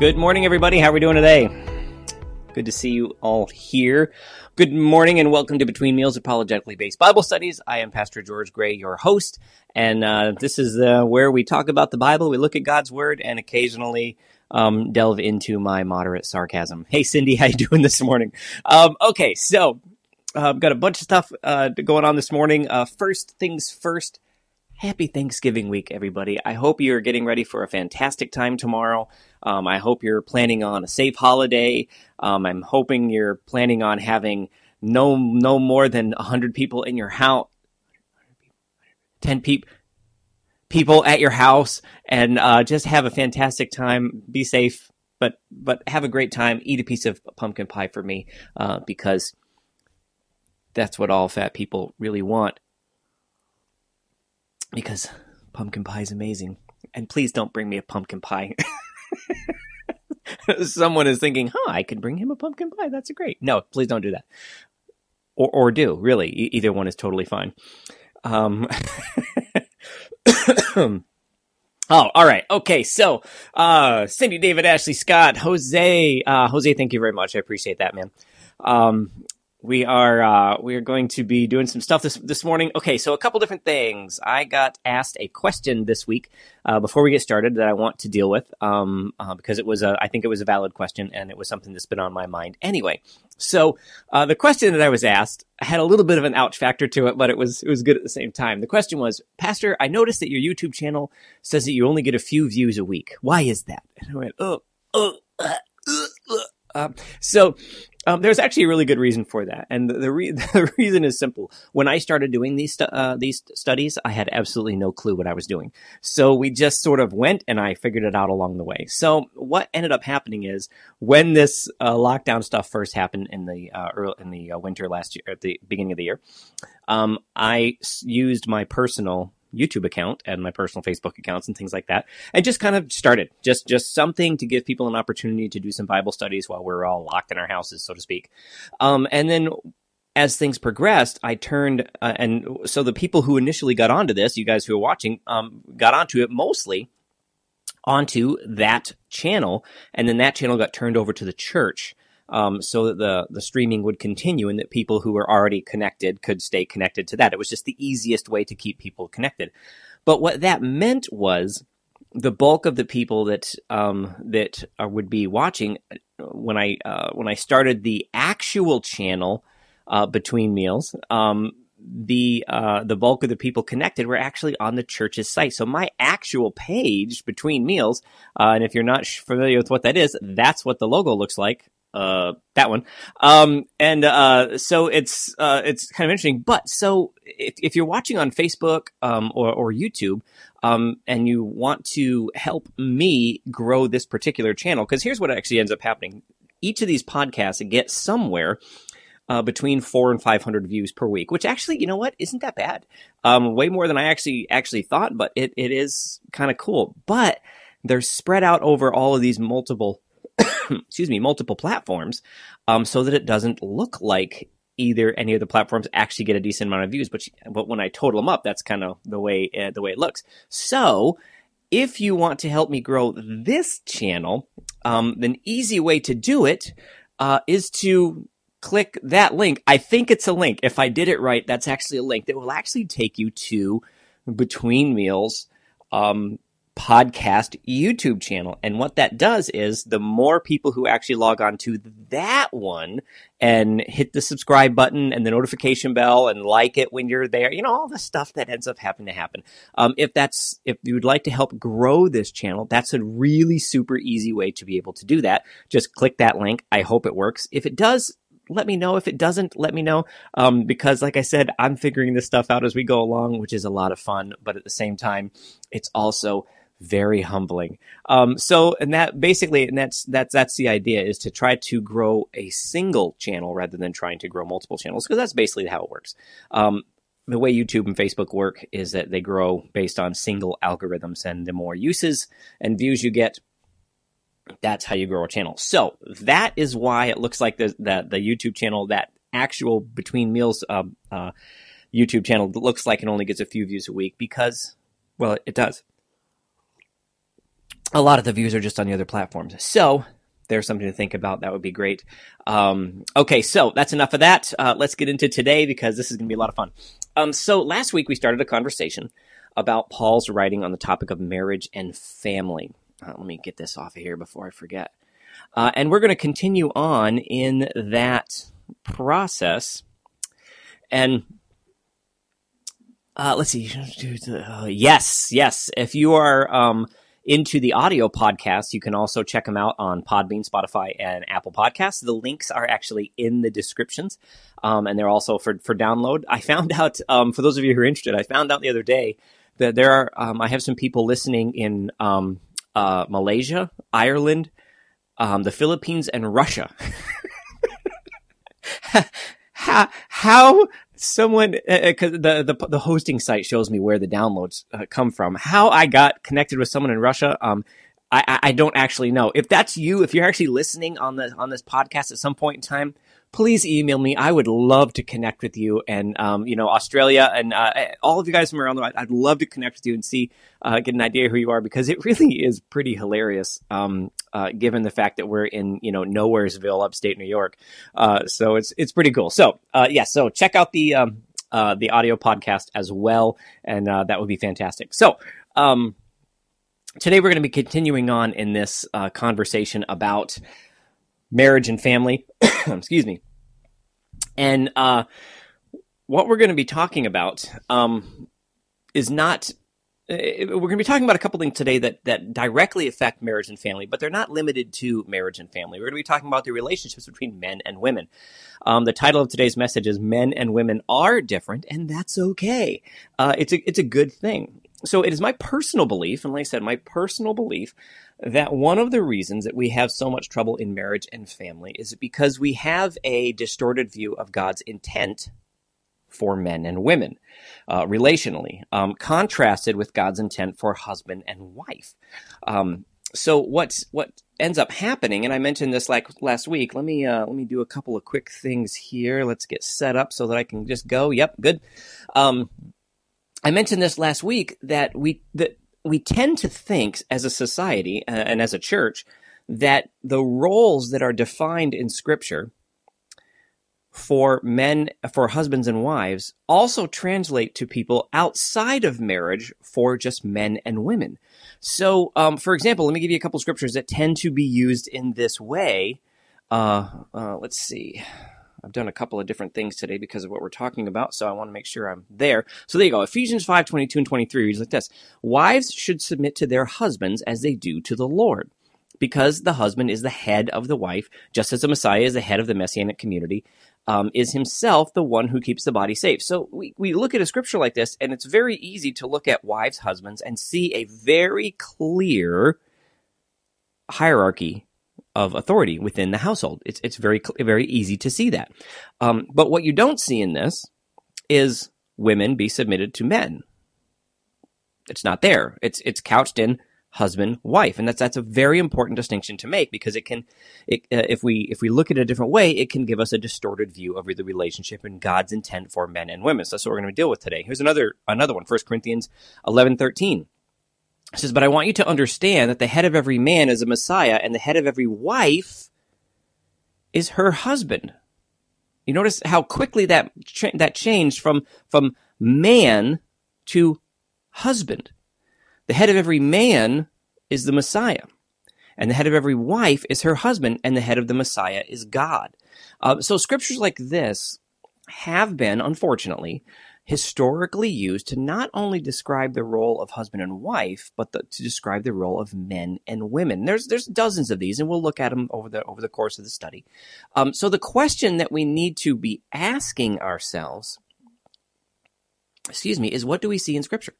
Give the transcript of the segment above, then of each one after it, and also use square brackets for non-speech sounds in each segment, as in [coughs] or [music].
Good morning, everybody. How are we doing today? Good to see you all here. Good morning and welcome to Between Meals Apologetically Based Bible Studies. I am Pastor George Gray, your host, and uh, this is uh, where we talk about the Bible, we look at God's Word, and occasionally um, delve into my moderate sarcasm. Hey, Cindy, [laughs] how you doing this morning? Um, okay, so I've uh, got a bunch of stuff uh, going on this morning. Uh, first things first. Happy Thanksgiving week, everybody. I hope you're getting ready for a fantastic time tomorrow. Um, I hope you're planning on a safe holiday. Um, I'm hoping you're planning on having no no more than 100 people in your house. 10 people people at your house and uh, just have a fantastic time. Be safe, but but have a great time. Eat a piece of pumpkin pie for me uh, because that's what all fat people really want because pumpkin pie is amazing. And please don't bring me a pumpkin pie. [laughs] Someone is thinking, huh, I could bring him a pumpkin pie. That's great. No, please don't do that. Or, or do, really. E- either one is totally fine. Um, [coughs] oh, all right. Okay. So, uh, Cindy, David, Ashley, Scott, Jose, uh, Jose, thank you very much. I appreciate that, man. Um, we are uh, we are going to be doing some stuff this this morning. Okay, so a couple different things. I got asked a question this week uh, before we get started that I want to deal with um, uh, because it was a I think it was a valid question and it was something that's been on my mind anyway. So uh, the question that I was asked had a little bit of an ouch factor to it, but it was it was good at the same time. The question was, Pastor, I noticed that your YouTube channel says that you only get a few views a week. Why is that? And I went, oh, oh. Uh, uh, uh. so um, there's actually a really good reason for that, and the, the, re- [laughs] the reason is simple. When I started doing these stu- uh, these studies, I had absolutely no clue what I was doing. So we just sort of went, and I figured it out along the way. So what ended up happening is when this uh, lockdown stuff first happened in the uh, early, in the uh, winter last year, at the beginning of the year, um, I used my personal YouTube account and my personal Facebook accounts and things like that. And just kind of started just, just something to give people an opportunity to do some Bible studies while we're all locked in our houses, so to speak. Um, and then as things progressed, I turned, uh, and so the people who initially got onto this, you guys who are watching, um, got onto it mostly onto that channel. And then that channel got turned over to the church um, so that the the streaming would continue and that people who were already connected could stay connected to that. It was just the easiest way to keep people connected. But what that meant was the bulk of the people that um, that uh, would be watching uh, when I uh, when I started the actual channel uh, between meals. Um, the uh, the bulk of the people connected were actually on the church's site. So my actual page between meals, and if you're not familiar with what that is, that's what the logo looks like uh, that one. Um, and uh, so it's uh, it's kind of interesting. But so if, if you're watching on Facebook um, or, or YouTube um, and you want to help me grow this particular channel, because here's what actually ends up happening: each of these podcasts get somewhere. Uh, between four and five hundred views per week, which actually, you know what, isn't that bad. Um, way more than I actually actually thought, but it, it is kind of cool. But they're spread out over all of these multiple [clears throat] excuse me, multiple platforms, um, so that it doesn't look like either any of the platforms actually get a decent amount of views. But but when I total them up, that's kind of the way uh, the way it looks. So if you want to help me grow this channel, um, the easy way to do it uh, is to click that link. I think it's a link. If I did it right, that's actually a link that will actually take you to Between Meals. Um, podcast YouTube channel. And what that does is the more people who actually log on to that one and hit the subscribe button and the notification bell and like it when you're there, you know, all the stuff that ends up having to happen. Um, if that's, if you would like to help grow this channel, that's a really super easy way to be able to do that. Just click that link. I hope it works. If it does, let me know. If it doesn't, let me know. Um, because like I said, I'm figuring this stuff out as we go along, which is a lot of fun. But at the same time, it's also very humbling. Um, so, and that basically, and that's that's that's the idea is to try to grow a single channel rather than trying to grow multiple channels because that's basically how it works. Um, the way YouTube and Facebook work is that they grow based on single algorithms, and the more uses and views you get, that's how you grow a channel. So that is why it looks like the the, the YouTube channel, that actual between meals uh, uh, YouTube channel, looks like it only gets a few views a week because, well, it does a lot of the views are just on the other platforms. So there's something to think about. That would be great. Um, okay, so that's enough of that. Uh, let's get into today because this is going to be a lot of fun. Um, so last week we started a conversation about Paul's writing on the topic of marriage and family. Uh, let me get this off of here before I forget. Uh, and we're going to continue on in that process. And uh, let's see. Yes, yes. If you are um, into the audio podcast, you can also check them out on Podbean, Spotify, and Apple Podcasts. The links are actually in the descriptions, um, and they're also for for download. I found out um, for those of you who are interested, I found out the other day that there are. Um, I have some people listening in um, uh, Malaysia, Ireland, um, the Philippines, and Russia. [laughs] how, how someone because uh, uh the, the the hosting site shows me where the downloads uh, come from. How I got connected with someone in Russia, um, I, I don't actually know. If that's you, if you're actually listening on the on this podcast at some point in time, please email me. I would love to connect with you and, um, you know, Australia and uh, all of you guys from around the world. I'd love to connect with you and see, uh, get an idea who you are because it [laughs] really is pretty hilarious, um, uh, given the fact that we're in, you know, Nowheresville, upstate New York. Uh, so it's, it's pretty cool. So, uh, yeah, so check out the, um, uh, the audio podcast as well. And that would be fantastic. So, um, today we're going to be continuing on in this conversation about marriage and family. [coughs] Excuse me. And uh, what we're going to be talking about um, is not. Uh, we're going to be talking about a couple things today that that directly affect marriage and family, but they're not limited to marriage and family. We're going to be talking about the relationships between men and women. Um, the title of today's message is "Men and Women Are Different, and That's Okay." Uh, it's a it's a good thing. So it is my personal belief, and like I said, my personal belief that one of the reasons that we have so much trouble in marriage and family is because we have a distorted view of God's intent for men and women uh, relationally, um, contrasted with God's intent for husband and wife. Um, so what's what ends up happening, and I mentioned this like last week. Let me uh, let me do a couple of quick things here. Let's get set up so that I can just go. Yep, good. Um, I mentioned this last week that we that we tend to think as a society uh, and as a church that the roles that are defined in scripture for men for husbands and wives also translate to people outside of marriage for just men and women. So um, for example let me give you a couple scriptures that tend to be used in this way. Uh, uh, let's see I've done a couple of different things today because of what we're talking about, so I want to make sure I'm there. So there you go. Ephesians 5, 22 and 23 reads like this. Wives should submit to their husbands as they do to the Lord, because the husband is the head of the wife, just as the Messiah is the head of the Messianic community, um, is himself the one who keeps the body safe. So we, we look at a scripture like this, and it's very easy to look at wives, husbands, and see a very clear hierarchy of authority within the household. It's it's very very easy to see that. Um, but what you don't see in this is women be submitted to men. It's not there. It's it's couched in husband wife, and that's that's a very important distinction to make because it can, it, uh, if we if we look at it a different way, it can give us a distorted view of the relationship and God's intent for men and women. So that's what we're going to deal with today. Here's another another one. First Corinthians eleven thirteen. Says, But I want you to understand that the head of every man is a Messiah, and the head of every wife is her husband. You notice how quickly that that changed from from man to husband. The head of every man is the Messiah, and the head of every wife is her husband, and the head of the Messiah is God. Uh, so scriptures like this have been, unfortunately, historically used to not only describe the role of husband and wife, but the, to describe the role of men and women. There's there's dozens of these, and we'll look at them over the over the course of the study. Um, so the question that we need to be asking ourselves, excuse me, is what do we see in Scripture?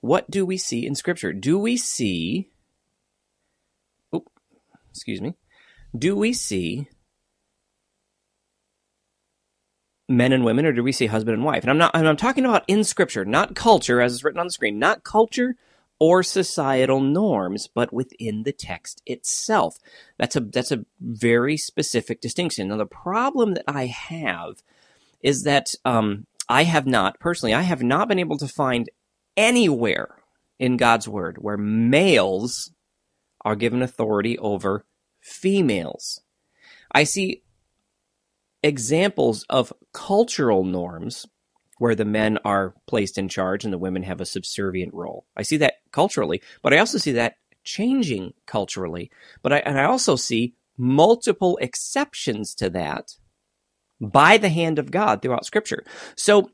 What do we see in Scripture? Do we see? Oh, excuse me. Do we see men and women, or do we see husband and wife? And I'm not, and I'm talking about in scripture, not culture as is written on the screen, not culture or societal norms, but within the text itself. That's a, that's a very specific distinction. Now, the problem that I have is that, um, I have not, personally, I have not been able to find anywhere in God's word where males are given authority over females. I see examples of cultural norms where the men are placed in charge and the women have a subservient role. I see that culturally, but I also see that changing culturally. But I, and I also see multiple exceptions to that by the hand of God throughout Scripture. So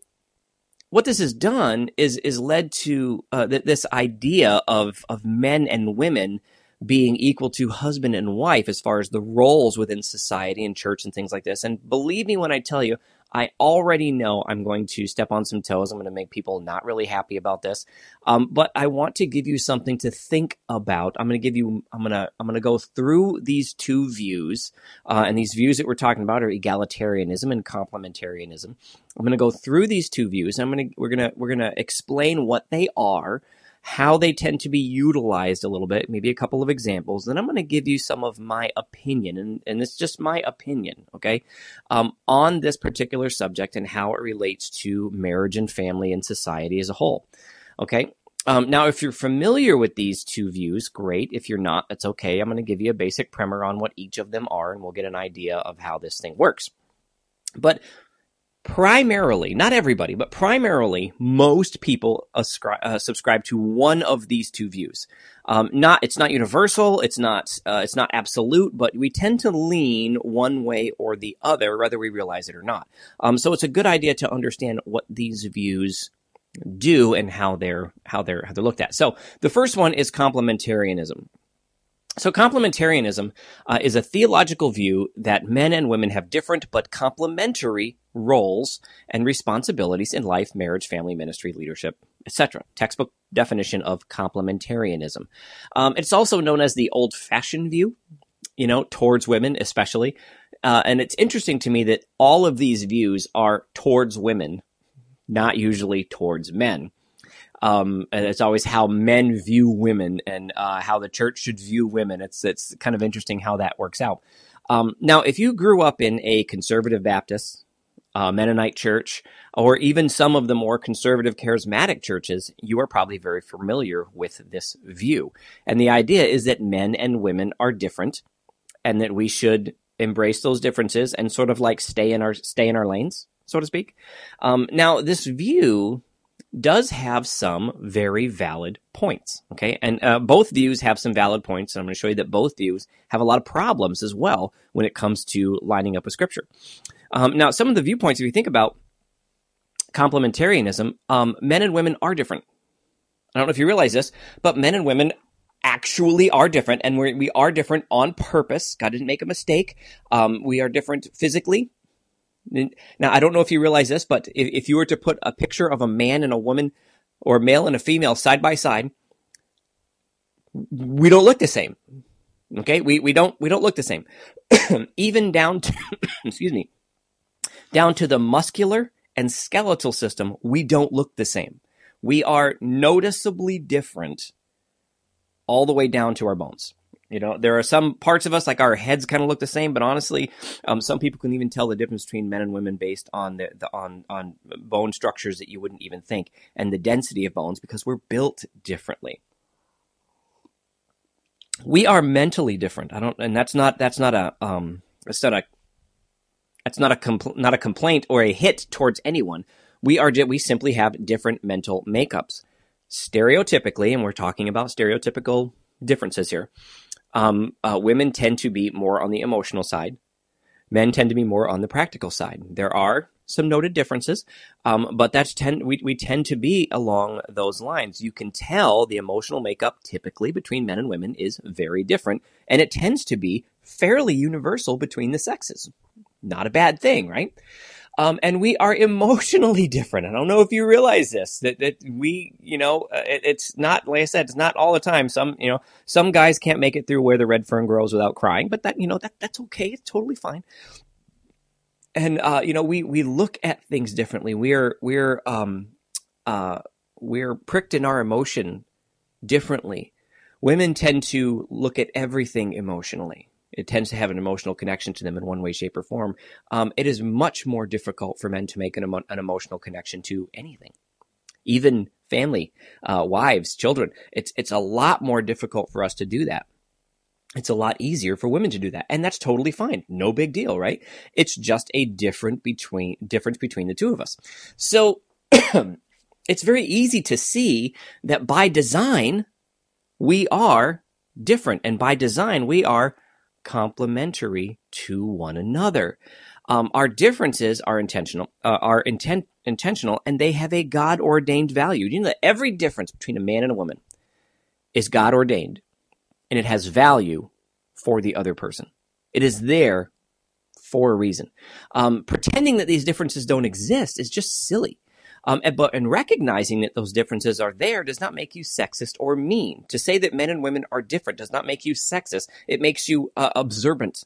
what this has done is is led to uh, th- this idea of of men and women being equal to husband and wife as far as the roles within society and church and things like this. And believe me when I tell you, I already know I'm going to step on some toes. I'm going to make people not really happy about this. Um, but I want to give you something to think about. I'm going to give you, I'm going to, I'm going to go through these two views. Uh, and these views that we're talking about are egalitarianism and complementarianism. I'm going to go through these two views. I'm going to, we're going to, we're going to explain what they are how they tend to be utilized a little bit, maybe a couple of examples. Then I'm going to give you some of my opinion, and, and it's just my opinion, okay, um, on this particular subject and how it relates to marriage and family and society as a whole. Okay. Um, now, if you're familiar with these two views, great. If you're not, that's okay. I'm going to give you a basic primer on what each of them are, and we'll get an idea of how this thing works. But primarily, not everybody, but primarily, most people ascri- uh, subscribe to one of these two views. Um, not, it's not universal, it's not, uh, it's not absolute, but we tend to lean one way or the other, whether we realize it or not. Um, so it's a good idea to understand what these views do and how they're how they're how they're looked at. So the first one is complementarianism. So, complementarianism uh, is a theological view that men and women have different but complementary roles and responsibilities in life, marriage, family, ministry, leadership, etc. Textbook definition of complementarianism. Um, it's also known as the old-fashioned view, you know, towards women especially. Uh, and it's interesting to me that all of these views are towards women, not usually towards men. Um, and it's always how men view women and uh, how the church should view women. It's it's kind of interesting how that works out. Um, now, if you grew up in a conservative Baptist, uh, Mennonite church, or even some of the more conservative charismatic churches, you are probably very familiar with this view. And the idea is that men and women are different, and that we should embrace those differences and sort of like stay in our stay in our lanes, so to speak. Um, now, this view does have some very valid points. Okay. And uh, both views have some valid points. And I'm going to show you that both views have a lot of problems as well when it comes to lining up with scripture. Um, now, some of the viewpoints, if you think about complementarianism, um, men and women are different. I don't know if you realize this, but men and women actually are different and we're, we are different on purpose. God didn't make a mistake. Um, we are different physically. Now, I don't know if you realize this, but if, if you were to put a picture of a man and a woman or a male and a female side by side, we don't look the same. Okay. We, we don't, we don't look the same. [clears throat] Even down to, [coughs] excuse me, down to the muscular and skeletal system, we don't look the same. We are noticeably different all the way down to our bones. You know, there are some parts of us, like our heads kind of look the same, but honestly, um, some people can even tell the difference between men and women based on the, the, on, on bone structures that you wouldn't even think and the density of bones because we're built differently. We are mentally different. I don't, and that's not, that's not a, um, that's not a, that's not a, compl- not a complaint or a hit towards anyone. We are, we simply have different mental makeups. Stereotypically, and we're talking about stereotypical differences here um, uh, women tend to be more on the emotional side. Men tend to be more on the practical side. There are some noted differences, um, but that's tend we, we tend to be along those lines. You can tell the emotional makeup typically between men and women is very different, and it tends to be fairly universal between the sexes. Not a bad thing, right? Um, and we are [laughs] emotionally different. I don't know if you realize this, that, that we, you know, uh, it, it's not, like I said, it's not all the time. Some, you know, some guys can't make it through where the red fern grows without crying, but that, you know, that, that's okay. It's totally fine. And, uh, you know, we, we look at things differently. We're, we're, um, uh, we're pricked in our emotion differently. Women tend to look at everything emotionally it tends to have an emotional connection to them in one way, shape, or form. Um, it is much more difficult for men to make an, emo- an emotional connection to anything, even family, uh, wives, children. It's it's a lot more difficult for us to do that. It's a lot easier for women to do that, and that's totally fine. No big deal, right? It's just a different between difference between the two of us. So [clears throat] it's very easy to see that by design we are different, and by design we are complementary to one another. Um, our differences are intentional, uh, are intent intentional, and they have a God ordained value. You know that every difference between a man and a woman is God ordained, and it has value for the other person. It is there for a reason. Um, pretending that these differences don't exist is just silly. Um, and, but and recognizing that those differences are there does not make you sexist or mean. To say that men and women are different does not make you sexist. It makes you uh, observant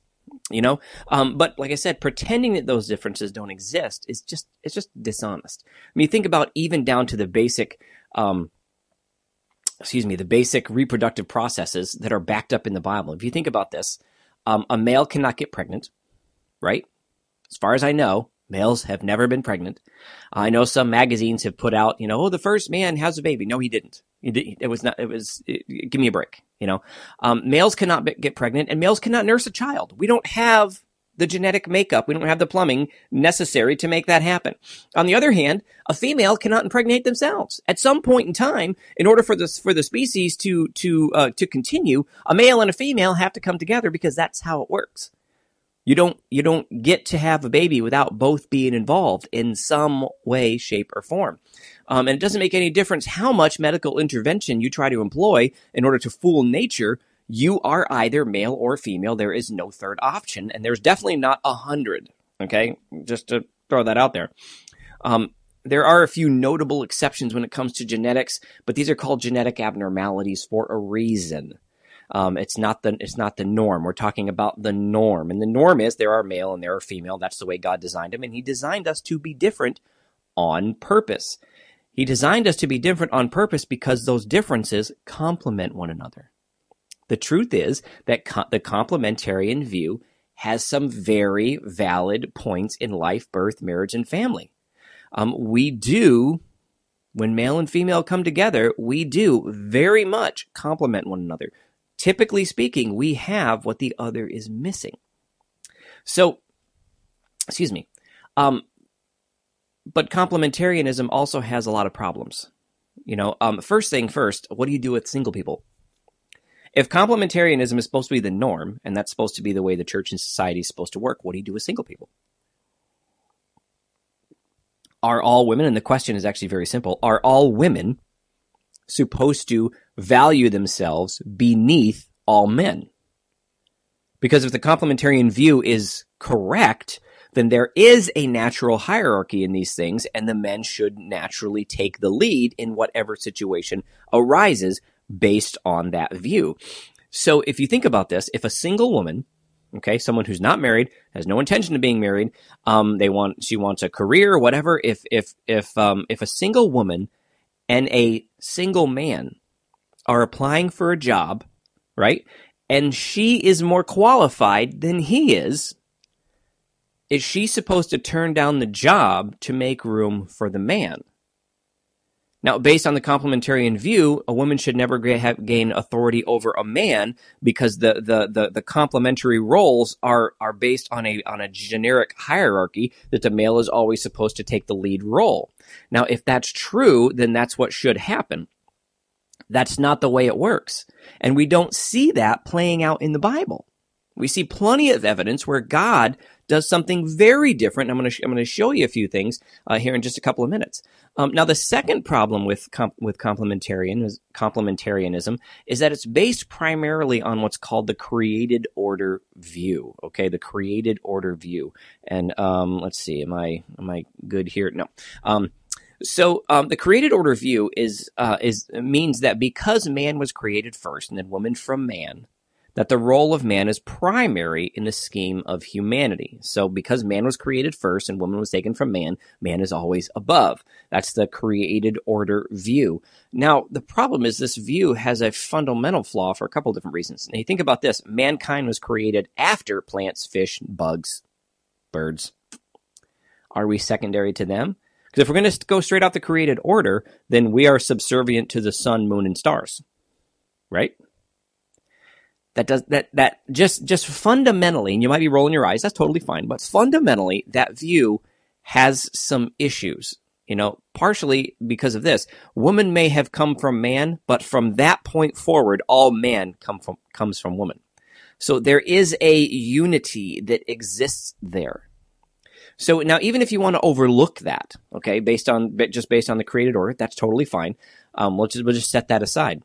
you know um, but like i said pretending that those differences don't exist is just it's just dishonest i mean think about even down to the basic um, excuse me the basic reproductive processes that are backed up in the bible if you think about this um, a male cannot get pregnant right as far as i know males have never been pregnant i know some magazines have put out you know oh the first man has a baby no he didn't it was not. It was. It, give me a break. You know, um, males cannot be, get pregnant, and males cannot nurse a child. We don't have the genetic makeup. We don't have the plumbing necessary to make that happen. On the other hand, a female cannot impregnate themselves. At some point in time, in order for this for the species to to uh, to continue, a male and a female have to come together because that's how it works. You don't you don't get to have a baby without both being involved in some way, shape, or form. Um, and it doesn't make any difference how much medical intervention you try to employ in order to fool nature. You are either male or female. There is no third option, and there's definitely not a hundred. Okay, just to throw that out there. Um, there are a few notable exceptions when it comes to genetics, but these are called genetic abnormalities for a reason. Um, it's not the it's not the norm. We're talking about the norm, and the norm is there are male and there are female. That's the way God designed them, and He designed us to be different on purpose. He designed us to be different on purpose because those differences complement one another. The truth is that co- the complementarian view has some very valid points in life, birth, marriage, and family. Um, we do, when male and female come together, we do very much complement one another. Typically speaking, we have what the other is missing. So, excuse me. Um, but complementarianism also has a lot of problems. You know, um, first thing first, what do you do with single people? If complementarianism is supposed to be the norm, and that's supposed to be the way the church and society is supposed to work, what do you do with single people? Are all women, and the question is actually very simple, are all women supposed to value themselves beneath all men? Because if the complementarian view is correct, then there is a natural hierarchy in these things, and the men should naturally take the lead in whatever situation arises based on that view. So if you think about this, if a single woman, okay, someone who's not married, has no intention of being married, um, they want, she wants a career whatever, if, if, if, um, if a single woman and a single man are applying for a job, right? And she is more qualified than he is, is she supposed to turn down the job to make room for the man? Now, based on the complementarian view, a woman should never gain authority over a man because the, the, the, the complementary roles are, are based on a, on a generic hierarchy that the male is always supposed to take the lead role. Now, if that's true, then that's what should happen. That's not the way it works. And we don't see that playing out in the Bible. We see plenty of evidence where God does something very different. I'm going to I'm going to show you a few things uh, here in just a couple of minutes. Um, now, the second problem with com- with complementarian is, complementarianism is that it's based primarily on what's called the created order view. Okay, the created order view. And um, let's see, am I am I good here? No. Um, so um, the created order view is uh, is means that because man was created first and then woman from man, that the role of man is primary in the scheme of humanity. So, because man was created first and woman was taken from man, man is always above. That's the created order view. Now, the problem is this view has a fundamental flaw for a couple of different reasons. Now, you think about this mankind was created after plants, fish, bugs, birds. Are we secondary to them? Because if we're going to go straight out the created order, then we are subservient to the sun, moon, and stars, right? That does that that just just fundamentally, and you might be rolling your eyes. That's totally fine, but fundamentally, that view has some issues. You know, partially because of this, woman may have come from man, but from that point forward, all man come from comes from woman. So there is a unity that exists there. So now, even if you want to overlook that, okay, based on just based on the created order, that's totally fine. Um, we'll just we'll just set that aside.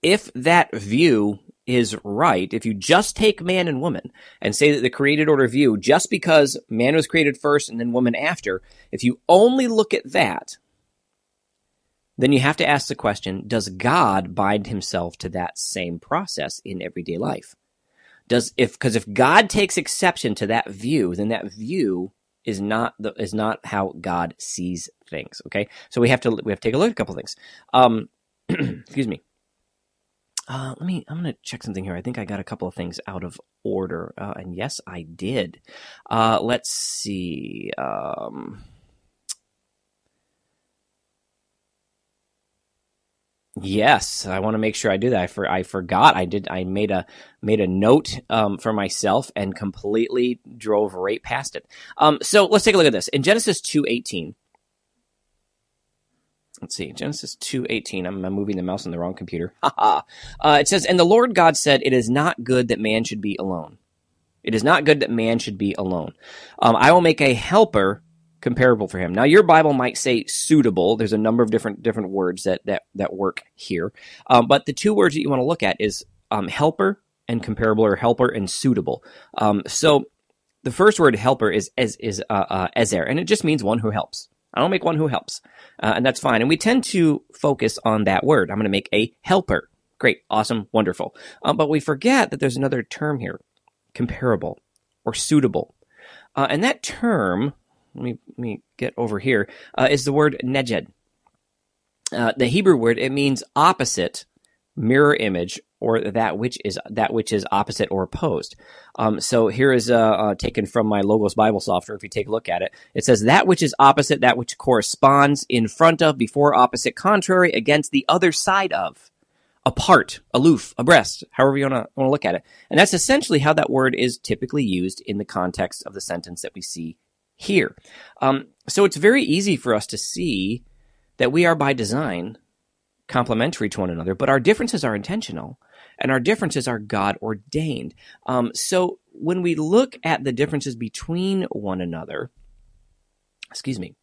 If that view is right, if you just take man and woman and say that the created order view, just because man was created first and then woman after, if you only look at that, then you have to ask the question Does God bind himself to that same process in everyday life? Does if because if God takes exception to that view, then that view is not the is not how God sees things. Okay, so we have to we have to take a look at a couple things. Um, [clears throat] excuse me. Uh, let me. I'm going to check something here. I think I got a couple of things out of order, uh, and yes, I did. Uh, let's see. Um, yes, I want to make sure I do that. I, for, I forgot. I did. I made a made a note um, for myself and completely drove right past it. Um, so let's take a look at this in Genesis two eighteen let's see genesis 2.18 I'm, I'm moving the mouse on the wrong computer [laughs] uh, it says and the lord god said it is not good that man should be alone it is not good that man should be alone um, i will make a helper comparable for him now your bible might say suitable there's a number of different different words that that, that work here um, but the two words that you want to look at is um, helper and comparable or helper and suitable um, so the first word helper is is, is uh, uh, ezer and it just means one who helps I don't make one who helps, uh, and that's fine. And we tend to focus on that word. I'm going to make a helper. Great, awesome, wonderful. Um, but we forget that there's another term here, comparable or suitable. Uh, and that term, let me, let me get over here, uh, is the word neged. Uh, the Hebrew word, it means opposite, mirror image, or that which is that which is opposite or opposed. Um, so here is uh, uh, taken from my Logos Bible software. If you take a look at it, it says that which is opposite, that which corresponds, in front of, before, opposite, contrary, against the other side of, apart, aloof, abreast, however you want to look at it. And that's essentially how that word is typically used in the context of the sentence that we see here. Um, so it's very easy for us to see that we are by design complementary to one another, but our differences are intentional and our differences are God ordained. Um, so when we look at the differences between one another, excuse me,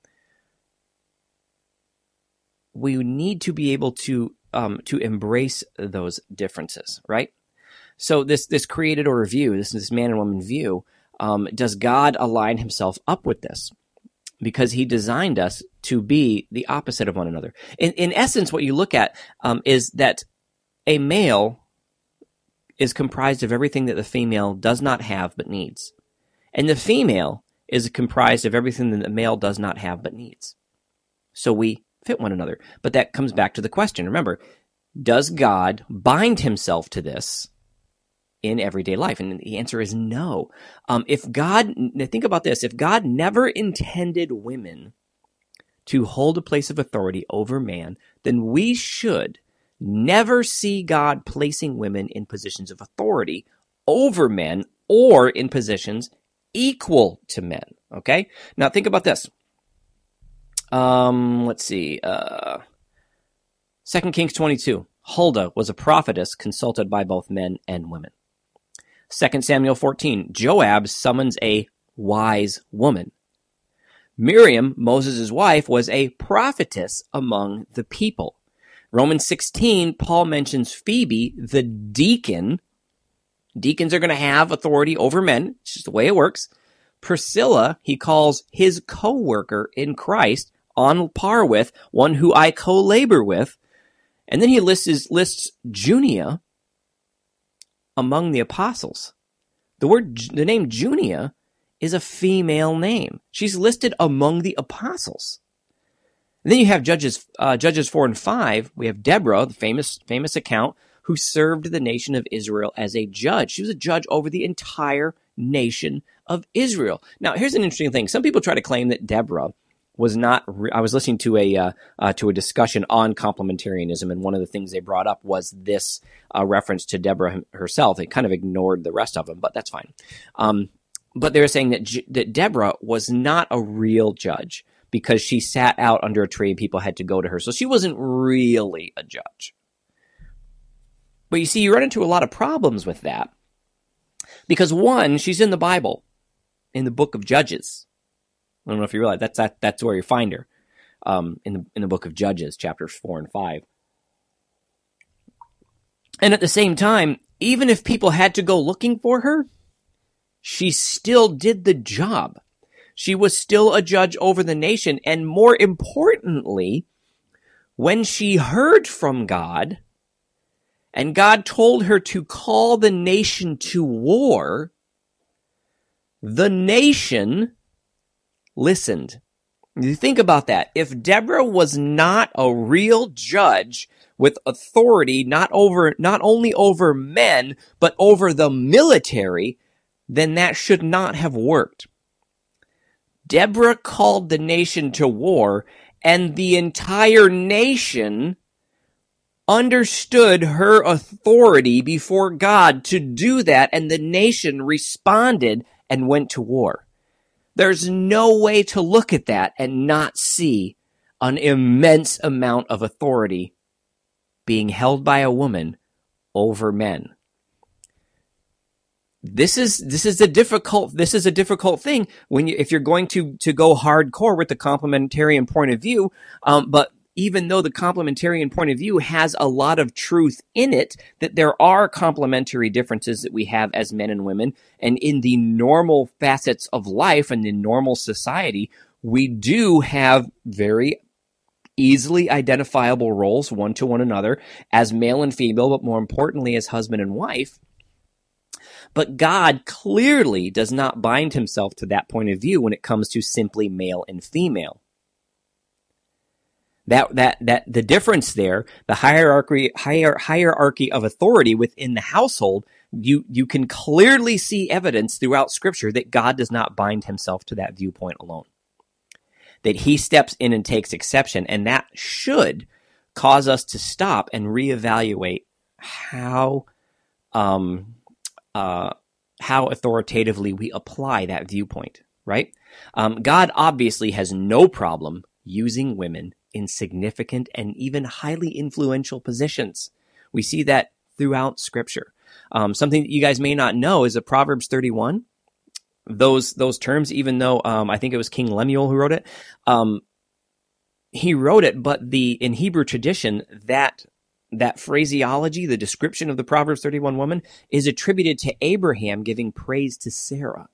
we need to be able to um, to embrace those differences, right? So this this created order view, this this man and woman view, um, does God align Himself up with this? Because He designed us to be the opposite of one another. In in essence, what you look at um, is that a male is comprised of everything that the female does not have but needs. And the female is comprised of everything that the male does not have but needs. So we fit one another. But that comes back to the question. Remember, does God bind himself to this in everyday life? And the answer is no. Um, if God, think about this, if God never intended women to hold a place of authority over man, then we should never see God placing women in positions of authority over men or in positions equal to men. Okay? Now think about this. Um, let's see. Uh, 2 Kings 22. Huldah was a prophetess consulted by both men and women. 2 Samuel 14. Joab summons a wise woman. Miriam, Moses' wife, was a prophetess among the people. Romans 16, Paul mentions Phoebe, the deacon. Deacons are going to have authority over men. It's just the way it works. Priscilla, he calls his co-worker in Christ on par with one who I co-labor with. And then he lists, lists Junia among the apostles. The word, the name Junia is a female name. She's listed among the apostles. And then you have Judges, uh, Judges four and five. We have Deborah, the famous famous account, who served the nation of Israel as a judge. She was a judge over the entire nation of Israel. Now, here's an interesting thing. Some people try to claim that Deborah was not. Re- I was listening to a uh, uh, to a discussion on complementarianism, and one of the things they brought up was this uh, reference to Deborah herself. They kind of ignored the rest of them, but that's fine. Um, but they were saying that J- that Deborah was not a real judge because she sat out under a tree and people had to go to her, so she wasn't really a judge. But you see, you run into a lot of problems with that because one, she's in the Bible, in the book of Judges. I don't know if you realize that's that, that's where you find her um, in the in the book of Judges, chapters four and five. And at the same time, even if people had to go looking for her, she still did the job. She was still a judge over the nation, and more importantly, when she heard from God, and God told her to call the nation to war, the nation listened. You think about that. If Deborah was not a real judge with authority, not over, not only over men, but over the military, then that should not have worked. Deborah called the nation to war and the entire nation understood her authority before God to do that and the nation responded and went to war. There's no way to look at that and not see an immense amount of authority being held by a woman over men. This is this is a difficult this is a difficult thing when you if you're going to to go hardcore with the complementarian point of view. Um, but even though the complementarian point of view has a lot of truth in it, that there are complementary differences that we have as men and women. And in the normal facets of life and in normal society, we do have very easily identifiable roles one to one another as male and female, but more importantly, as husband and wife. But God clearly does not bind himself to that point of view when it comes to simply male and female that that that the difference there, the hierarchy hier, hierarchy of authority within the household, you you can clearly see evidence throughout Scripture that God does not bind Himself to that viewpoint alone. That He steps in and takes exception, and that should cause us to stop and reevaluate how um uh how authoritatively we apply that viewpoint. Right? Um, God obviously has no problem using women in significant and even highly influential positions. We see that throughout scripture. Um, something that you guys may not know is that Proverbs 31, those, those terms, even though, um, I think it was King Lemuel who wrote it, um, he wrote it, but the, in Hebrew tradition, that, that phraseology, the description of the Proverbs 31 woman is attributed to Abraham giving praise to Sarah.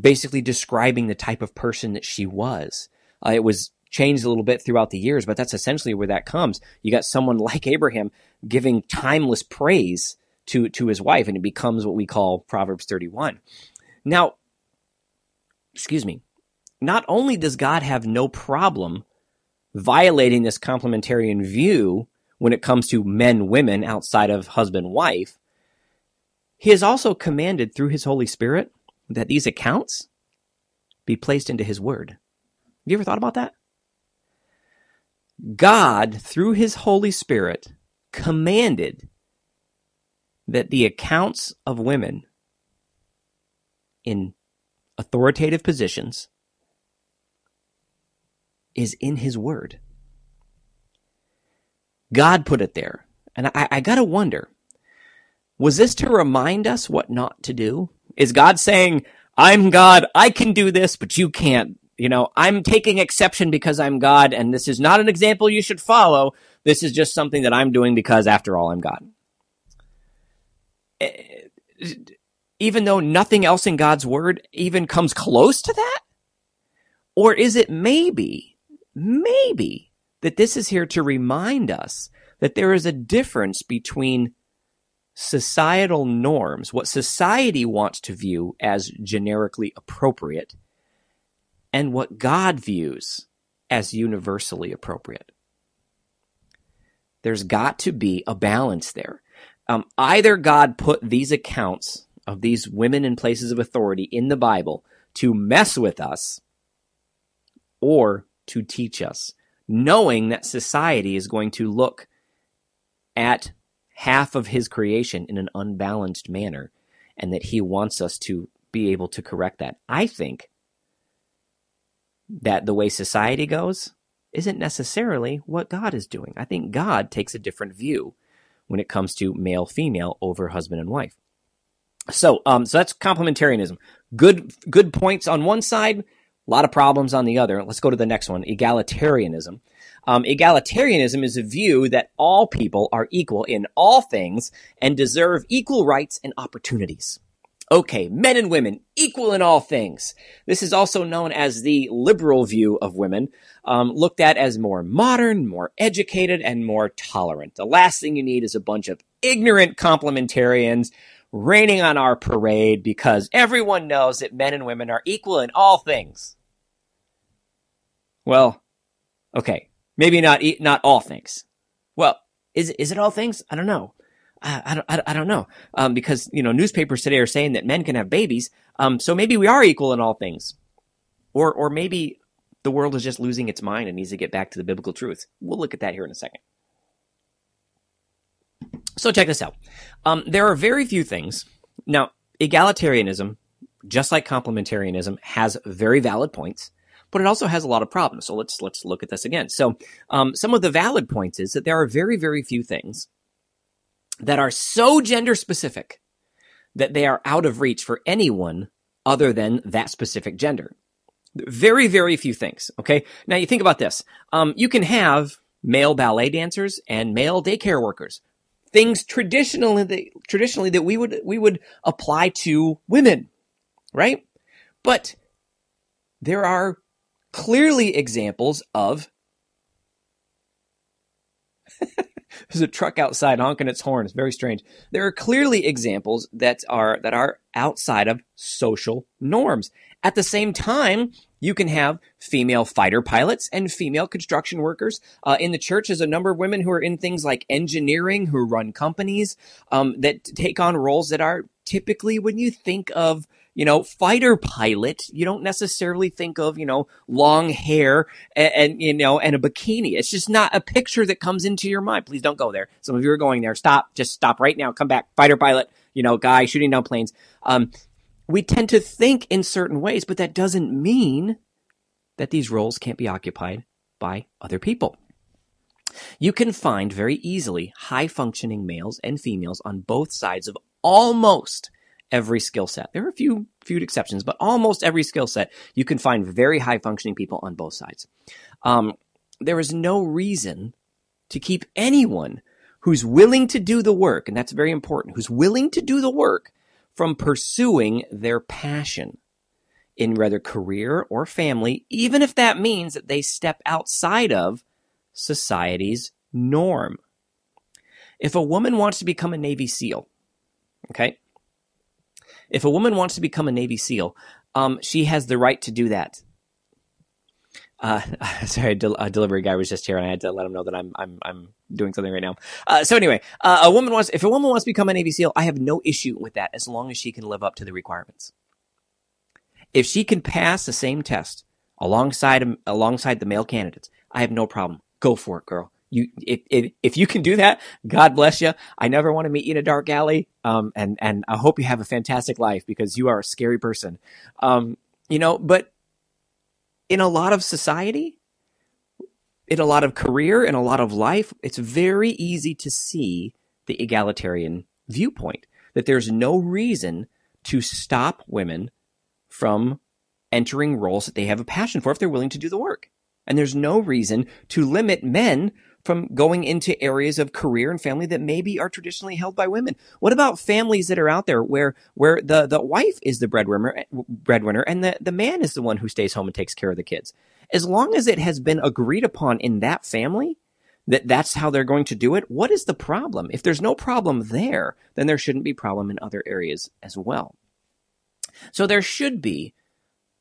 Basically describing the type of person that she was. Uh, it was changed a little bit throughout the years, but that's essentially where that comes. You got someone [laughs] like Abraham giving timeless praise to to his wife, and it becomes what we call Proverbs 31. Now, excuse me. Not only does God have no problem violating this complementarian view when it comes to men women outside of husband wife, he has also commanded through his Holy Spirit that these accounts be placed into his word. You ever thought about that? God, through his Holy Spirit, commanded that the accounts of women in authoritative positions is in his word. God put it there. And I, I gotta wonder, was this to remind us what not to do? Is God saying, I'm God, I can do this, but you can't. You know, I'm taking exception because I'm God, and this is not an example you should follow. This is just something that I'm doing because, after all, I'm God. Eh, even though nothing else in God's word even comes close to that? Or is it maybe, maybe that this is here to remind us that there is a difference between societal norms, what society wants to view as generically appropriate, and what God views as universally appropriate. There's got to be a balance there. Um, either God put these accounts of these women in places of authority in the Bible to mess with us or to teach us, knowing that society is going to look at half of his creation in an unbalanced manner and that he wants us to be able to correct that. I think that the way society goes isn't necessarily what God is doing. I think God takes a different view when it comes to male female over husband and wife. So, um, so that's complementarianism. Good, good points on one side, a lot of problems on the other. Let's go to the next one: egalitarianism. Um, egalitarianism is a view that all people are equal in all things and deserve equal rights and opportunities. Okay, men and women, equal in all things. This is also known as the liberal view of women, um, looked at as more modern, more educated, and more tolerant. The last thing you need is a bunch of ignorant complementarians raining on our parade because everyone knows that men and women are equal in all things. Well, okay, maybe not not all things. Well, is is it all things? I don't know. I, I, I don't know. Um, because, you know, newspapers today are saying that men can have babies. Um, so maybe we are equal in all things. Or, or maybe the world is just losing its mind and needs to get back to the biblical truth. We'll look at that here in a second. So check this out. Um, there are very few things. Now, egalitarianism, just like complementarianism, has very valid points, but it also has a lot of problems. So let's let's look at this again. So um, some of the valid points is that there are very very few things that are so gender specific that they are out of reach for anyone other than that specific gender. Very, very few things. Okay. Now you think about this. Um, you can have male ballet dancers and male daycare workers. Things traditionally, that, traditionally that we would, we would apply to women, right? But there are clearly examples of There's a truck outside honking its horn. It's very strange. There are clearly examples that are that are outside of social norms. At the same time, you can have female fighter pilots and female construction workers. Uh, in the church, there's a number of women who are in things like engineering, who run companies um, that take on roles that are typically, when you think of you know, fighter pilot, you don't necessarily think of, you know, long hair and, and, you know, and a bikini. It's just not a picture that comes into your mind. Please don't go there. Some of you are going there. Stop. Just stop right now. Come back. Fighter pilot, you know, guy shooting down planes. Um, we tend to think in certain ways, but that doesn't mean that these roles can't be occupied by other people. You can find very easily high functioning males and females on both sides of almost every skill set. There are a few few exceptions, but almost every skill set you can find very high functioning people on both sides. Um, there is no reason to keep anyone who's willing to do the work, and that's very important, who's willing to do the work from pursuing their passion in whether career or family, even if that means that they step outside of society's norm. If a woman wants to become a Navy SEAL, okay, if a woman wants to become a Navy SEAL, um, she has the right to do that. Uh, [laughs] sorry, a, del- a, delivery guy was just here, and I had to let him know that I'm I'm I'm doing something right now. Uh, so anyway, uh, a woman wants if a woman wants to become a Navy SEAL, I have no issue with that as long as she can live up to the requirements. If she can pass the same test alongside alongside the male candidates, I have no problem. Go for it, girl you if, if, if you can do that, God bless you. I never want to meet you in a dark alley. Um, and and I hope you have a fantastic life because you are a scary person. Um, you know, but in a lot of society, in a lot of career, in a lot of life, it's very easy to see the egalitarian viewpoint that there's no reason to stop women from entering roles that they have a passion for if they're willing to do the work. And there's no reason to limit men from going into areas of career and family that maybe are traditionally held by women? What about families that are out there where where the the wife is the breadwinner breadwinner and the the man is the one who stays home and takes care of the kids? As long as it has been agreed upon in that family that that's how they're going to do it, what is the problem? If there's no problem there, then there shouldn't be problem in other areas as well. So there should be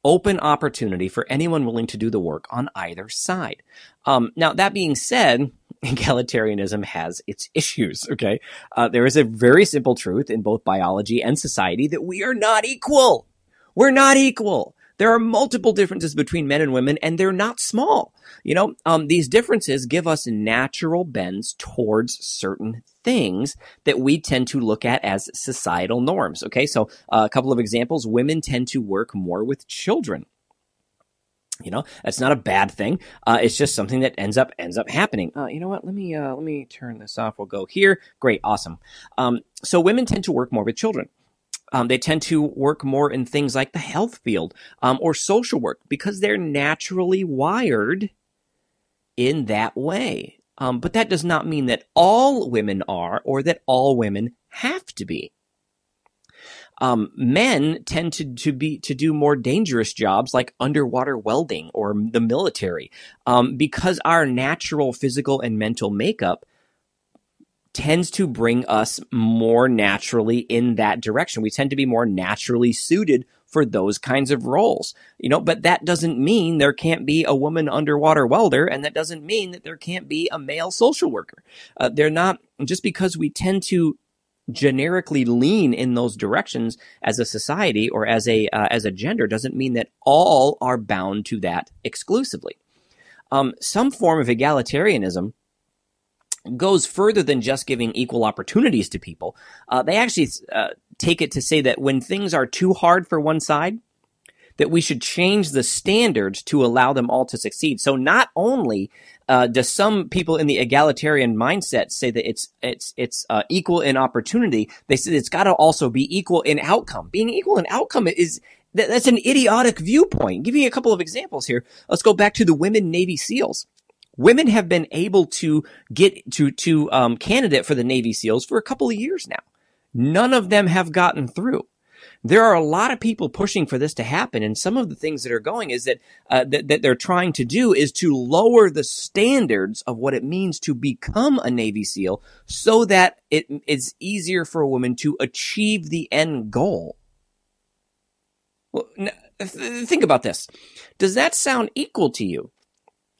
open opportunity for anyone willing to do the work on either side. Um, now, that being said, [laughs] egalitarianism has its issues. Okay. Uh, there is a very simple truth in both biology and society that we are not equal. We're not equal. There are multiple differences between men and women, and they're not small. You know, um, these differences give us natural bends towards certain things that we tend to look at as societal norms. Okay, so uh, a couple of examples: women tend to work more with children. You know, that's not a bad thing. Uh, it's just something that ends up ends up happening. Uh, you know what? Let me uh, let me turn this off. We'll go here. Great, awesome. Um, so women tend to work more with children. Um, they tend to work more in things like the health field um, or social work because they're naturally wired in that way. Um, but that does not mean that all women are or that all women have to be. Um, men tend to, to be to do more dangerous jobs like underwater welding or the military um, because our natural physical and mental makeup tends to bring us more naturally in that direction. We tend to be more naturally suited for those kinds of roles, you know, but that doesn't mean there can't be a woman underwater welder. And that doesn't mean that there can't be a male social worker. Uh, they're not just because we tend to generically lean in those directions as a society or as a, uh, as a gender doesn't mean that all are bound to that exclusively. Um, some form of egalitarianism goes further than just giving equal opportunities to people. Uh, they actually uh, take it to say that when things are too hard for one side, that we should change the standards to allow them all to succeed. So not only uh, does some people in the egalitarian mindset say that it's it's it's uh, equal in opportunity, they say it's got to also be equal in outcome. Being equal in outcome is that's an idiotic viewpoint. Give you a couple of examples here. Let's go back to the women Navy SEALs women have been able to get to to um, candidate for the Navy SEALs for a couple of years now. None of them have gotten through. There are a lot of people pushing for this to happen, and some of the things that are going is that, uh, that that they're trying to do is to lower the standards of what it means to become a Navy SEAL, so that it is easier for a woman to achieve the end goal. Well, think about this. Does that sound equal to you?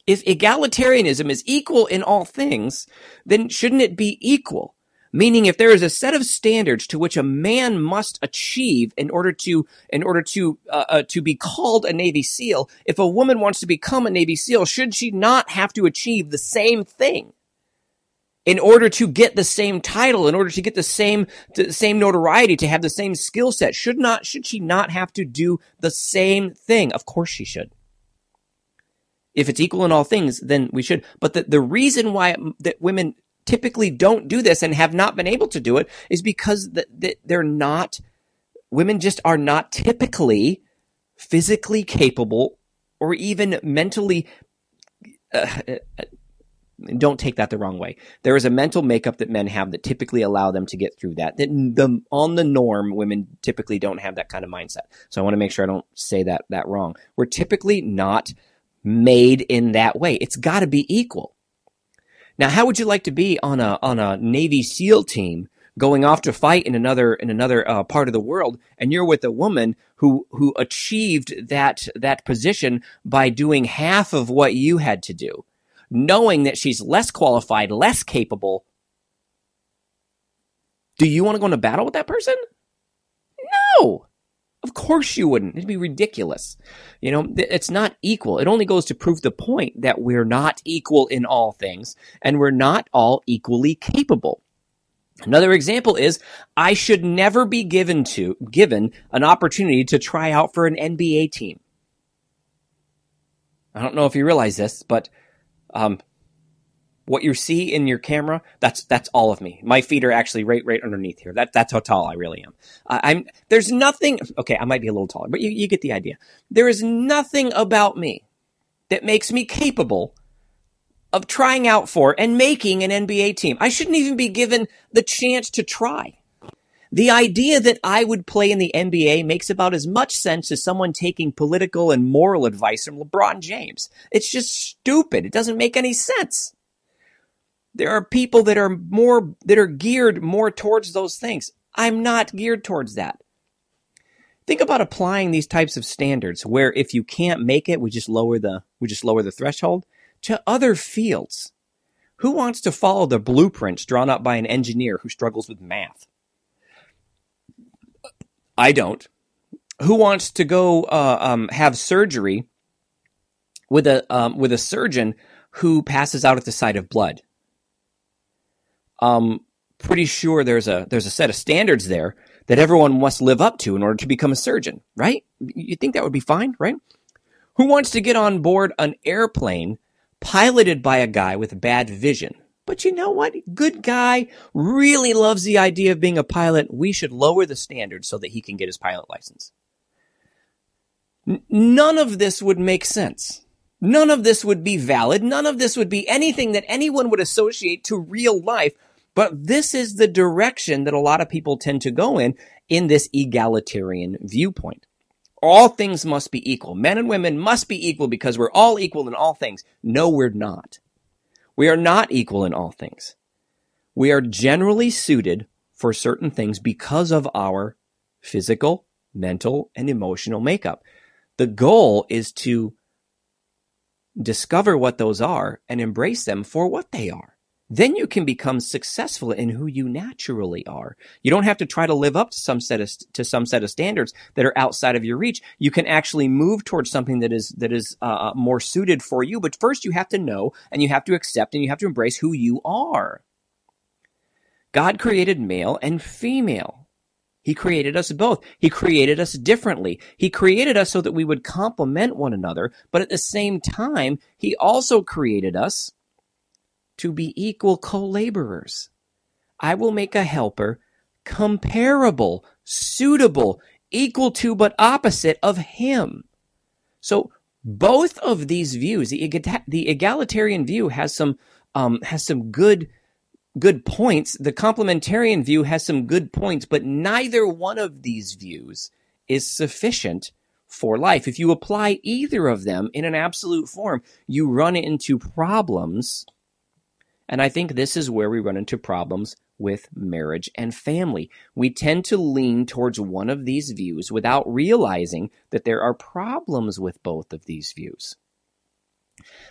if egalitarianism is equal in all things, then shouldn't it be equal? Meaning, if there is a set of standards to which a man must achieve in order to in order to uh, uh, to be called a Navy SEAL, if a woman wants to become a Navy SEAL, should she not have to achieve the same thing in order to get the same title, in order to get the same the same notoriety, to have the same skill set? Should not should she not have to do the same thing? Of course, she should if it's equal in all things, then we should. But the, the reason why that women typically don't do this and have not been able to do it is because they're not, women just are not typically physically capable or even mentally, uh, uh, don't take that the wrong way. There is a mental makeup that men have that typically allow them to get through that. That the, on the norm, women typically don't have that kind of mindset. So I want to make sure I don't say that, that wrong. We're typically not made in that way. It's got to be equal. Now, how would you like to be on a on a Navy SEAL team going off to fight in another in another uh, part of the world, and you're with a woman who who achieved that that position by doing half of what you had to do, knowing that she's less qualified, less capable? Do you want to go into battle with that person? No. Of course you wouldn't. It'd be ridiculous. You know, it's not equal. It only goes to prove the point that we're not equal in all things and we're not all equally capable. Another example is I should never be given to given an opportunity to try out for an NBA team. I don't know if you realize this, but um, what you see in your camera, that's that's all of me. My feet are actually right right underneath here. That that's how tall I really am. Uh, I'm there's nothing. Okay, I might be a little taller, but you you get the idea. There is nothing about me that makes me capable of trying out for and making an NBA team. I shouldn't even be given the chance to try. The idea that I would play in the NBA makes about as much sense as someone taking political and moral advice from LeBron James. It's just stupid. It doesn't make any sense. There are people that are more, that are geared more towards those things. I'm not geared towards that. Think about applying these types of standards where if you can't make it, we just lower the, we just lower the threshold to other fields. Who wants to follow the blueprints drawn up by an engineer who struggles with math? I don't. Who wants to go uh, um, have surgery with a um, with a surgeon who passes out at the sight of blood? Um, pretty sure there's a there's a set of standards there that everyone must live up to in order to become a surgeon, right? You think that would be fine, right? Who wants to get on board an airplane piloted by a guy with bad vision? But you know what? Good guy, really loves the idea of being a pilot. We should lower the standards so that he can get his pilot license. N- none of this would make sense. None of this would be valid. None of this would be anything that anyone would associate to real life. But this is the direction that a lot of people tend to go in, in this egalitarian viewpoint. All things must be equal. Men and women must be equal because we're all equal in all things. No, we're not. We are not equal in all things. We are generally suited for certain things because of our physical, mental, and emotional makeup. The goal is to discover what those are and embrace them for what they are then you can become successful in who you naturally are. You don't have to try to live up to some set of to some set of standards that are outside of your reach. You can actually move towards something that is that is uh, uh, more suited for you. But first, you have to know and you have to accept and you have to embrace who you are. God created male and female. He created us both. He created us differently. He created us so that we would complement one another, but at the same time, he also created us to be equal co-laborers. I will make a helper comparable, suitable, equal to, but opposite of him. So both of these views, the, the egalitarian view has some um, has some good good points. The complementarian view has some good points, but neither one of these views is sufficient for life. If you apply either of them in an absolute form, you run into problems and I think this is where we run into problems with marriage and family. We tend to lean towards one of these views without realizing that there are problems with both of these views.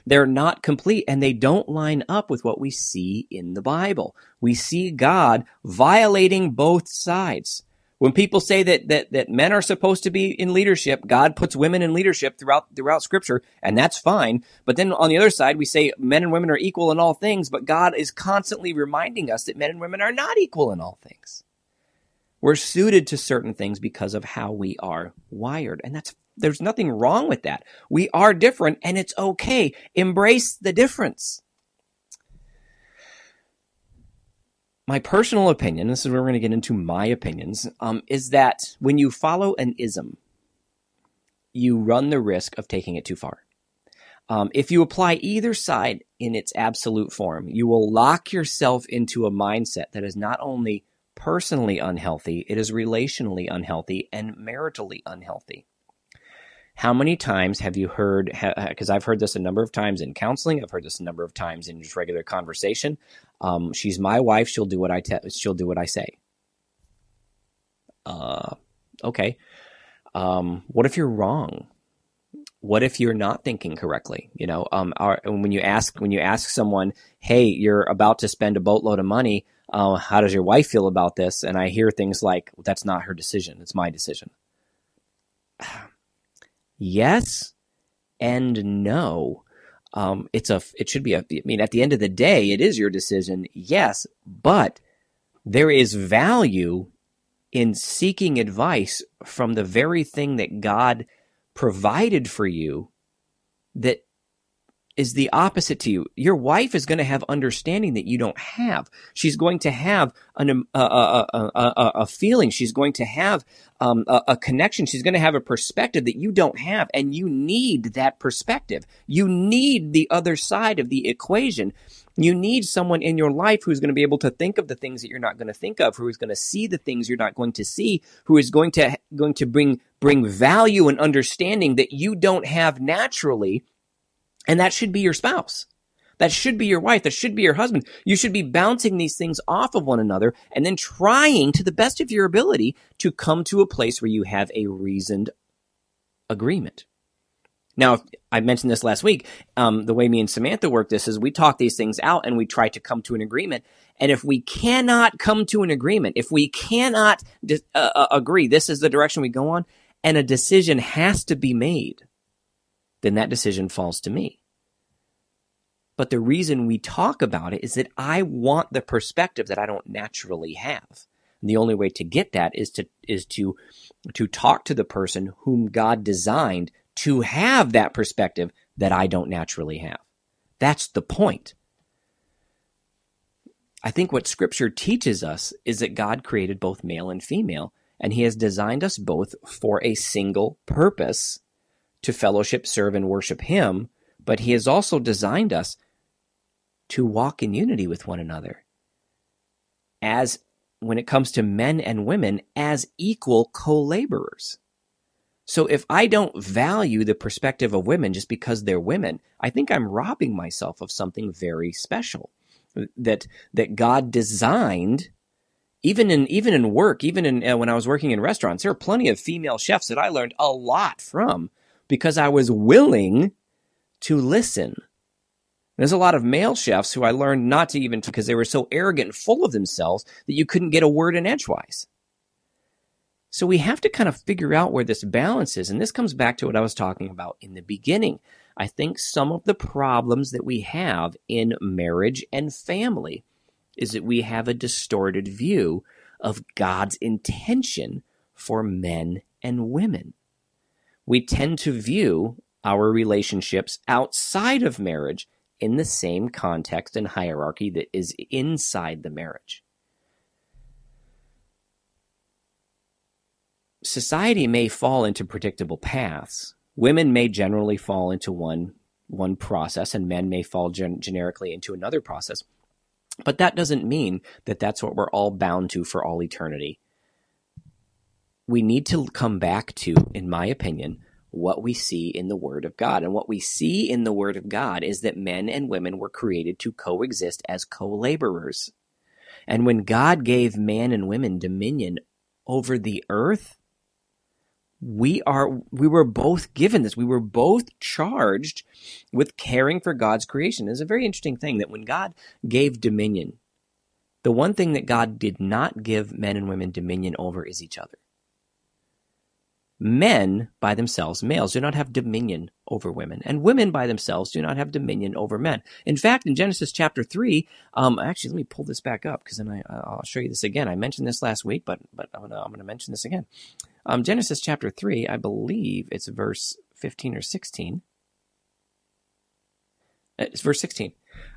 They're not complete and they don't line up with what we see in the Bible. We see God violating both sides. When people say that, that, that men are supposed to be in leadership, God puts women in leadership throughout, throughout scripture, and that's fine. But then on the other side, we say men and women are equal in all things, but God is constantly reminding us that men and women are not equal in all things. We're suited to certain things because of how we are wired. And that's, there's nothing wrong with that. We are different and it's okay. Embrace the difference. my personal opinion, this is where we're going to get into my opinions, um, is that when you follow an ism, you run the risk of taking it too far. Um, if you apply either side in its absolute form, you will lock yourself into a mindset that is not only personally unhealthy, it is relationally unhealthy and maritally unhealthy. How many times have you heard? Because I've heard this a number of times in counseling. I've heard this a number of times in just regular conversation. Um, she's my wife. She'll do what I te- she'll do what I say. Uh, okay. Um, what if you're wrong? What if you're not thinking correctly? You know, um, when you ask when you ask someone, "Hey, you're about to spend a boatload of money. Uh, how does your wife feel about this?" And I hear things like, "That's not her decision. It's my decision." [sighs] yes and no. Um, it's a, it should be a, I mean, at the end of the day, it is your decision. Yes, but there is value in seeking advice from the very thing that God provided for you that is the opposite to you. Your wife is going to have understanding that you don't have. She's going to have an, um, a, a, a, a, feeling. She's going to have um, a, connection. She's going to have a perspective that you don't have. And you need that perspective. You need the other side of the equation. You need someone in your life who's going to be able to think of the things that you're not going to think of, who is going to see the things you're not going to see, who is going to, going to bring, bring value and understanding that you don't have naturally and that should be your spouse. That should be your wife. That should be your husband. You should be bouncing these things off of one another and then trying to the best of your ability to come to a place where you have a reasoned agreement. Now, I mentioned this last week. Um, the way me and Samantha work this is we talk these things out and we try to come to an agreement. And if we cannot come to an agreement, if we cannot uh, uh, agree, this is the direction we go on, and a decision has to be made, then that decision falls to me. But the reason we talk about it is that I want the perspective that I don't naturally have. And the only way to get that is to is to to talk to the person whom God designed to have that perspective that I don't naturally have. That's the point. I think what scripture teaches us is that God created both male and female, and he has designed us both for a single purpose to fellowship, serve, and worship him, but he has also designed us to walk in unity with one another. As when it comes to men and women, as equal co laborers. So if I don't value the perspective of women just because they're women, I think I'm robbing myself of something very special that that God designed even in even in work, even in uh, when I was working in restaurants, there are plenty of female chefs that I learned a lot from because I was willing to listen. There's a lot of male chefs who I learned not to even because they were so arrogant and full of themselves that you couldn't get a word in edgewise. So we have to kind of figure out where this balance is. And this comes back to what I was talking about in the beginning. I think some of the problems that we have in marriage and family is that we have a distorted view of God's intention for men and women. We tend to view our relationships outside of marriage in the same context and hierarchy that is inside the marriage. society may fall into predictable paths. Women may generally fall into one one process, and men may fall gen- generically into another process. But that doesn't mean that that's what we're all bound to for all eternity. We need to come back to, in my opinion, what we see in the Word of God. And what we see in the Word of God is that men and women were created to coexist as co laborers. And when God gave man and women dominion over the earth, we are we were both given this we were both charged with caring for god's creation it's a very interesting thing that when god gave dominion the one thing that god did not give men and women dominion over is each other men by themselves males do not have dominion over women and women by themselves do not have dominion over men in fact in genesis chapter 3 um actually let me pull this back up because then I, i'll show you this again i mentioned this last week but but i'm gonna, I'm gonna mention this again um, Genesis chapter 3, I believe it's verse 15 or 16. Uh, it's verse 16.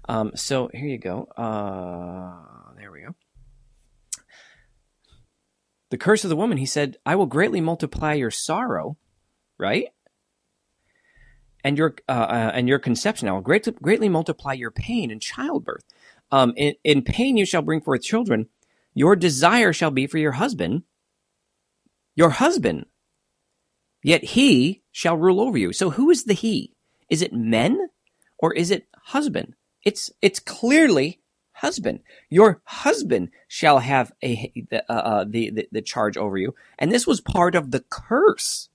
Um, so here you go. Uh, there we go. The curse of the woman, he said, I will greatly multiply your sorrow, right? And your uh, uh, and your conception, I will greatly, greatly multiply your pain in childbirth. Um, in, in pain you shall bring forth children. Your desire shall be for your husband, your husband. Yet he shall rule over you. So who is the he? Is it men or is it husband? It's it's clearly husband. Your husband shall have a uh, uh, the, the the charge over you, and this was part of the curse.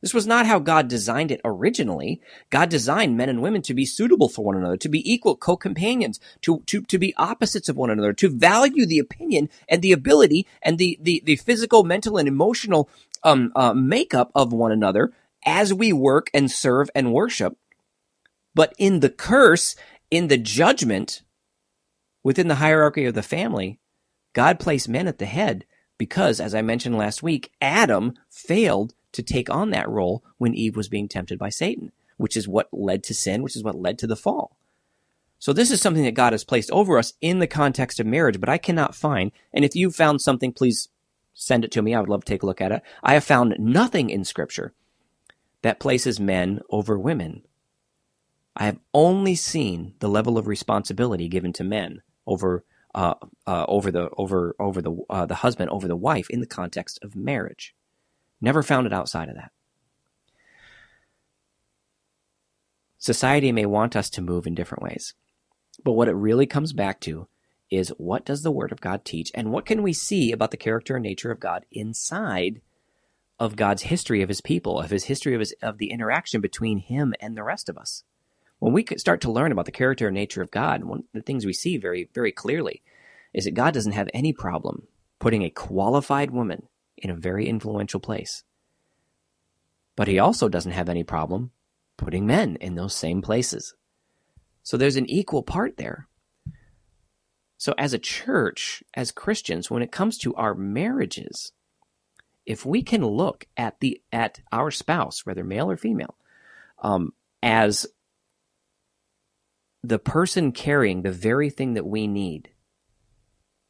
This was not how God designed it originally. God designed men and women to be suitable for one another, to be equal co-companions, to, to, to be opposites of one another, to value the opinion and the ability and the, the, the physical, mental, and emotional um, uh, makeup of one another as we work and serve and worship. But in the curse, in the judgment, within the hierarchy of the family, God placed men at the head because, as I mentioned last week, Adam failed to take on that role when Eve was being tempted by Satan, which is what led to sin, which is what led to the fall. So this is something that God has placed over us in the context of marriage, but I cannot find, and if you found something, please send it to me. I would love to take a look at it. I have found nothing in scripture that places men over women. I have only seen the level of responsibility given to men over uh, uh, over the over over the uh, the husband over the wife in the context of marriage. Never found it outside of that. Society may want us to move in different ways. But what it really comes back to is what does the Word of God teach and what can we see about the character and nature of God inside of God's history of his people, of his history of his of the interaction between him and the rest of us. When we start to learn about the character and nature of God, one of the things we see very, very clearly is that God doesn't have any problem putting a qualified woman in a very influential place. But he also doesn't have any problem putting men in those same places. So there's an equal part there. So as a church, as Christians, when it comes to our marriages, if we can look at the at our spouse, whether male or female, um, as the person carrying the very thing that we need,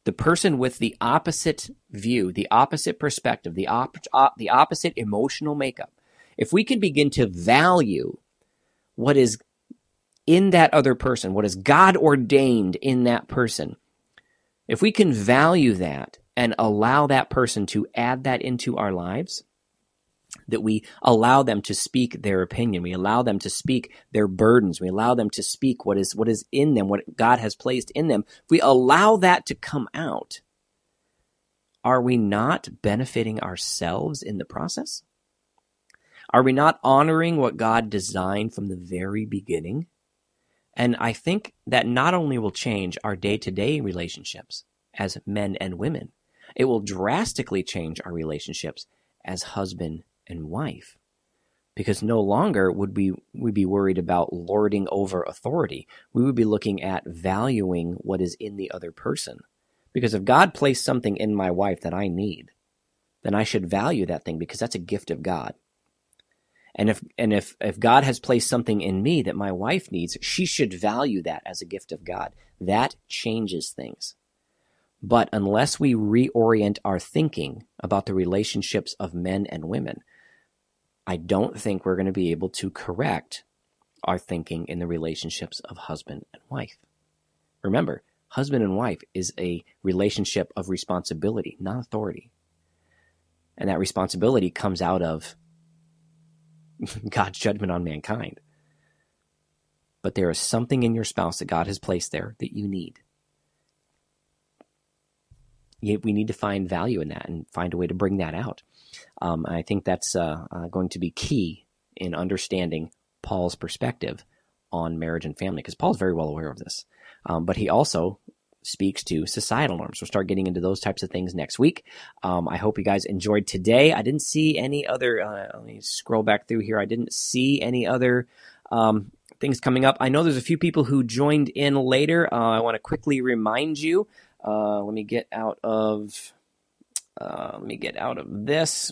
the person with the opposite view, the opposite perspective, the op- op- the opposite emotional makeup, if we can begin to value what is in that other person, what is God ordained in that person, if we can value that and allow that person to add that into our lives, that we allow them to speak their opinion, we allow them to speak their burdens, we allow them to speak what is what is in them, what God has placed in them. If we allow that to come out, are we not benefiting ourselves in the process? Are we not honoring what God designed from the very beginning? And I think that not only will change our day to day relationships as men and women, it will drastically change our relationships as husband and wife. Because no longer would we, we be worried about lording over authority. We would be looking at valuing what is in the other person. Because if God placed something in my wife that I need, then I should value that thing because that's a gift of God. And if and if if God has placed something in me that my wife needs, she should value that as a gift of God. That changes things. But unless we reorient our thinking about the relationships of men and women, I don't think we're going to be able to correct our thinking in the relationships of husband and wife. Remember, husband and wife is a relationship of responsibility, not authority. And that responsibility comes out of [laughs] God's judgment on mankind. But there is something in your spouse that God has placed there that you need we need to find value in that and find a way to bring that out. Um, I think that's uh, uh, going to be key in understanding Paul's perspective on marriage and family, because Paul's very well aware of this. Um, but he also speaks to societal norms. We'll start getting into those types of things next week. Um, I hope you guys enjoyed today. I didn't see any other. Uh, let me scroll back through here. I didn't see any other um, things coming up. I know there's a few people who joined in later. Uh, I want to quickly remind you uh, let me get out of. Uh, let me get out of this.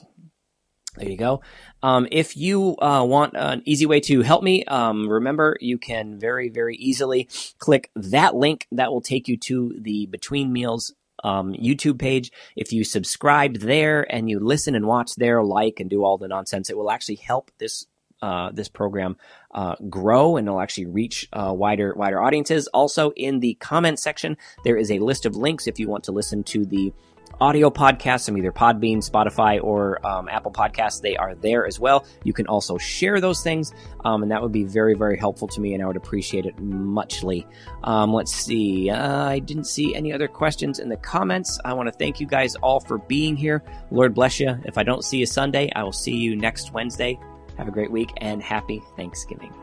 There you go. Um, if you uh, want an easy way to help me, um, remember you can very, very easily click that link. That will take you to the Between Meals um, YouTube page. If you subscribe there and you listen and watch there, like and do all the nonsense, it will actually help this uh, this program uh, grow and it'll actually reach uh, wider wider audiences. Also, in the comment section, there is a list of links if you want to listen to the audio podcasts from either Podbean, Spotify, or um, Apple Podcasts. They are there as well. You can also share those things, um, and that would be very, very helpful to me, and I would appreciate it muchly. Um, let's see. Uh, I didn't see any other questions in the comments. I want to thank you guys all for being here. Lord bless you. If I don't see you Sunday, I will see you next Wednesday. Have a great week and happy Thanksgiving.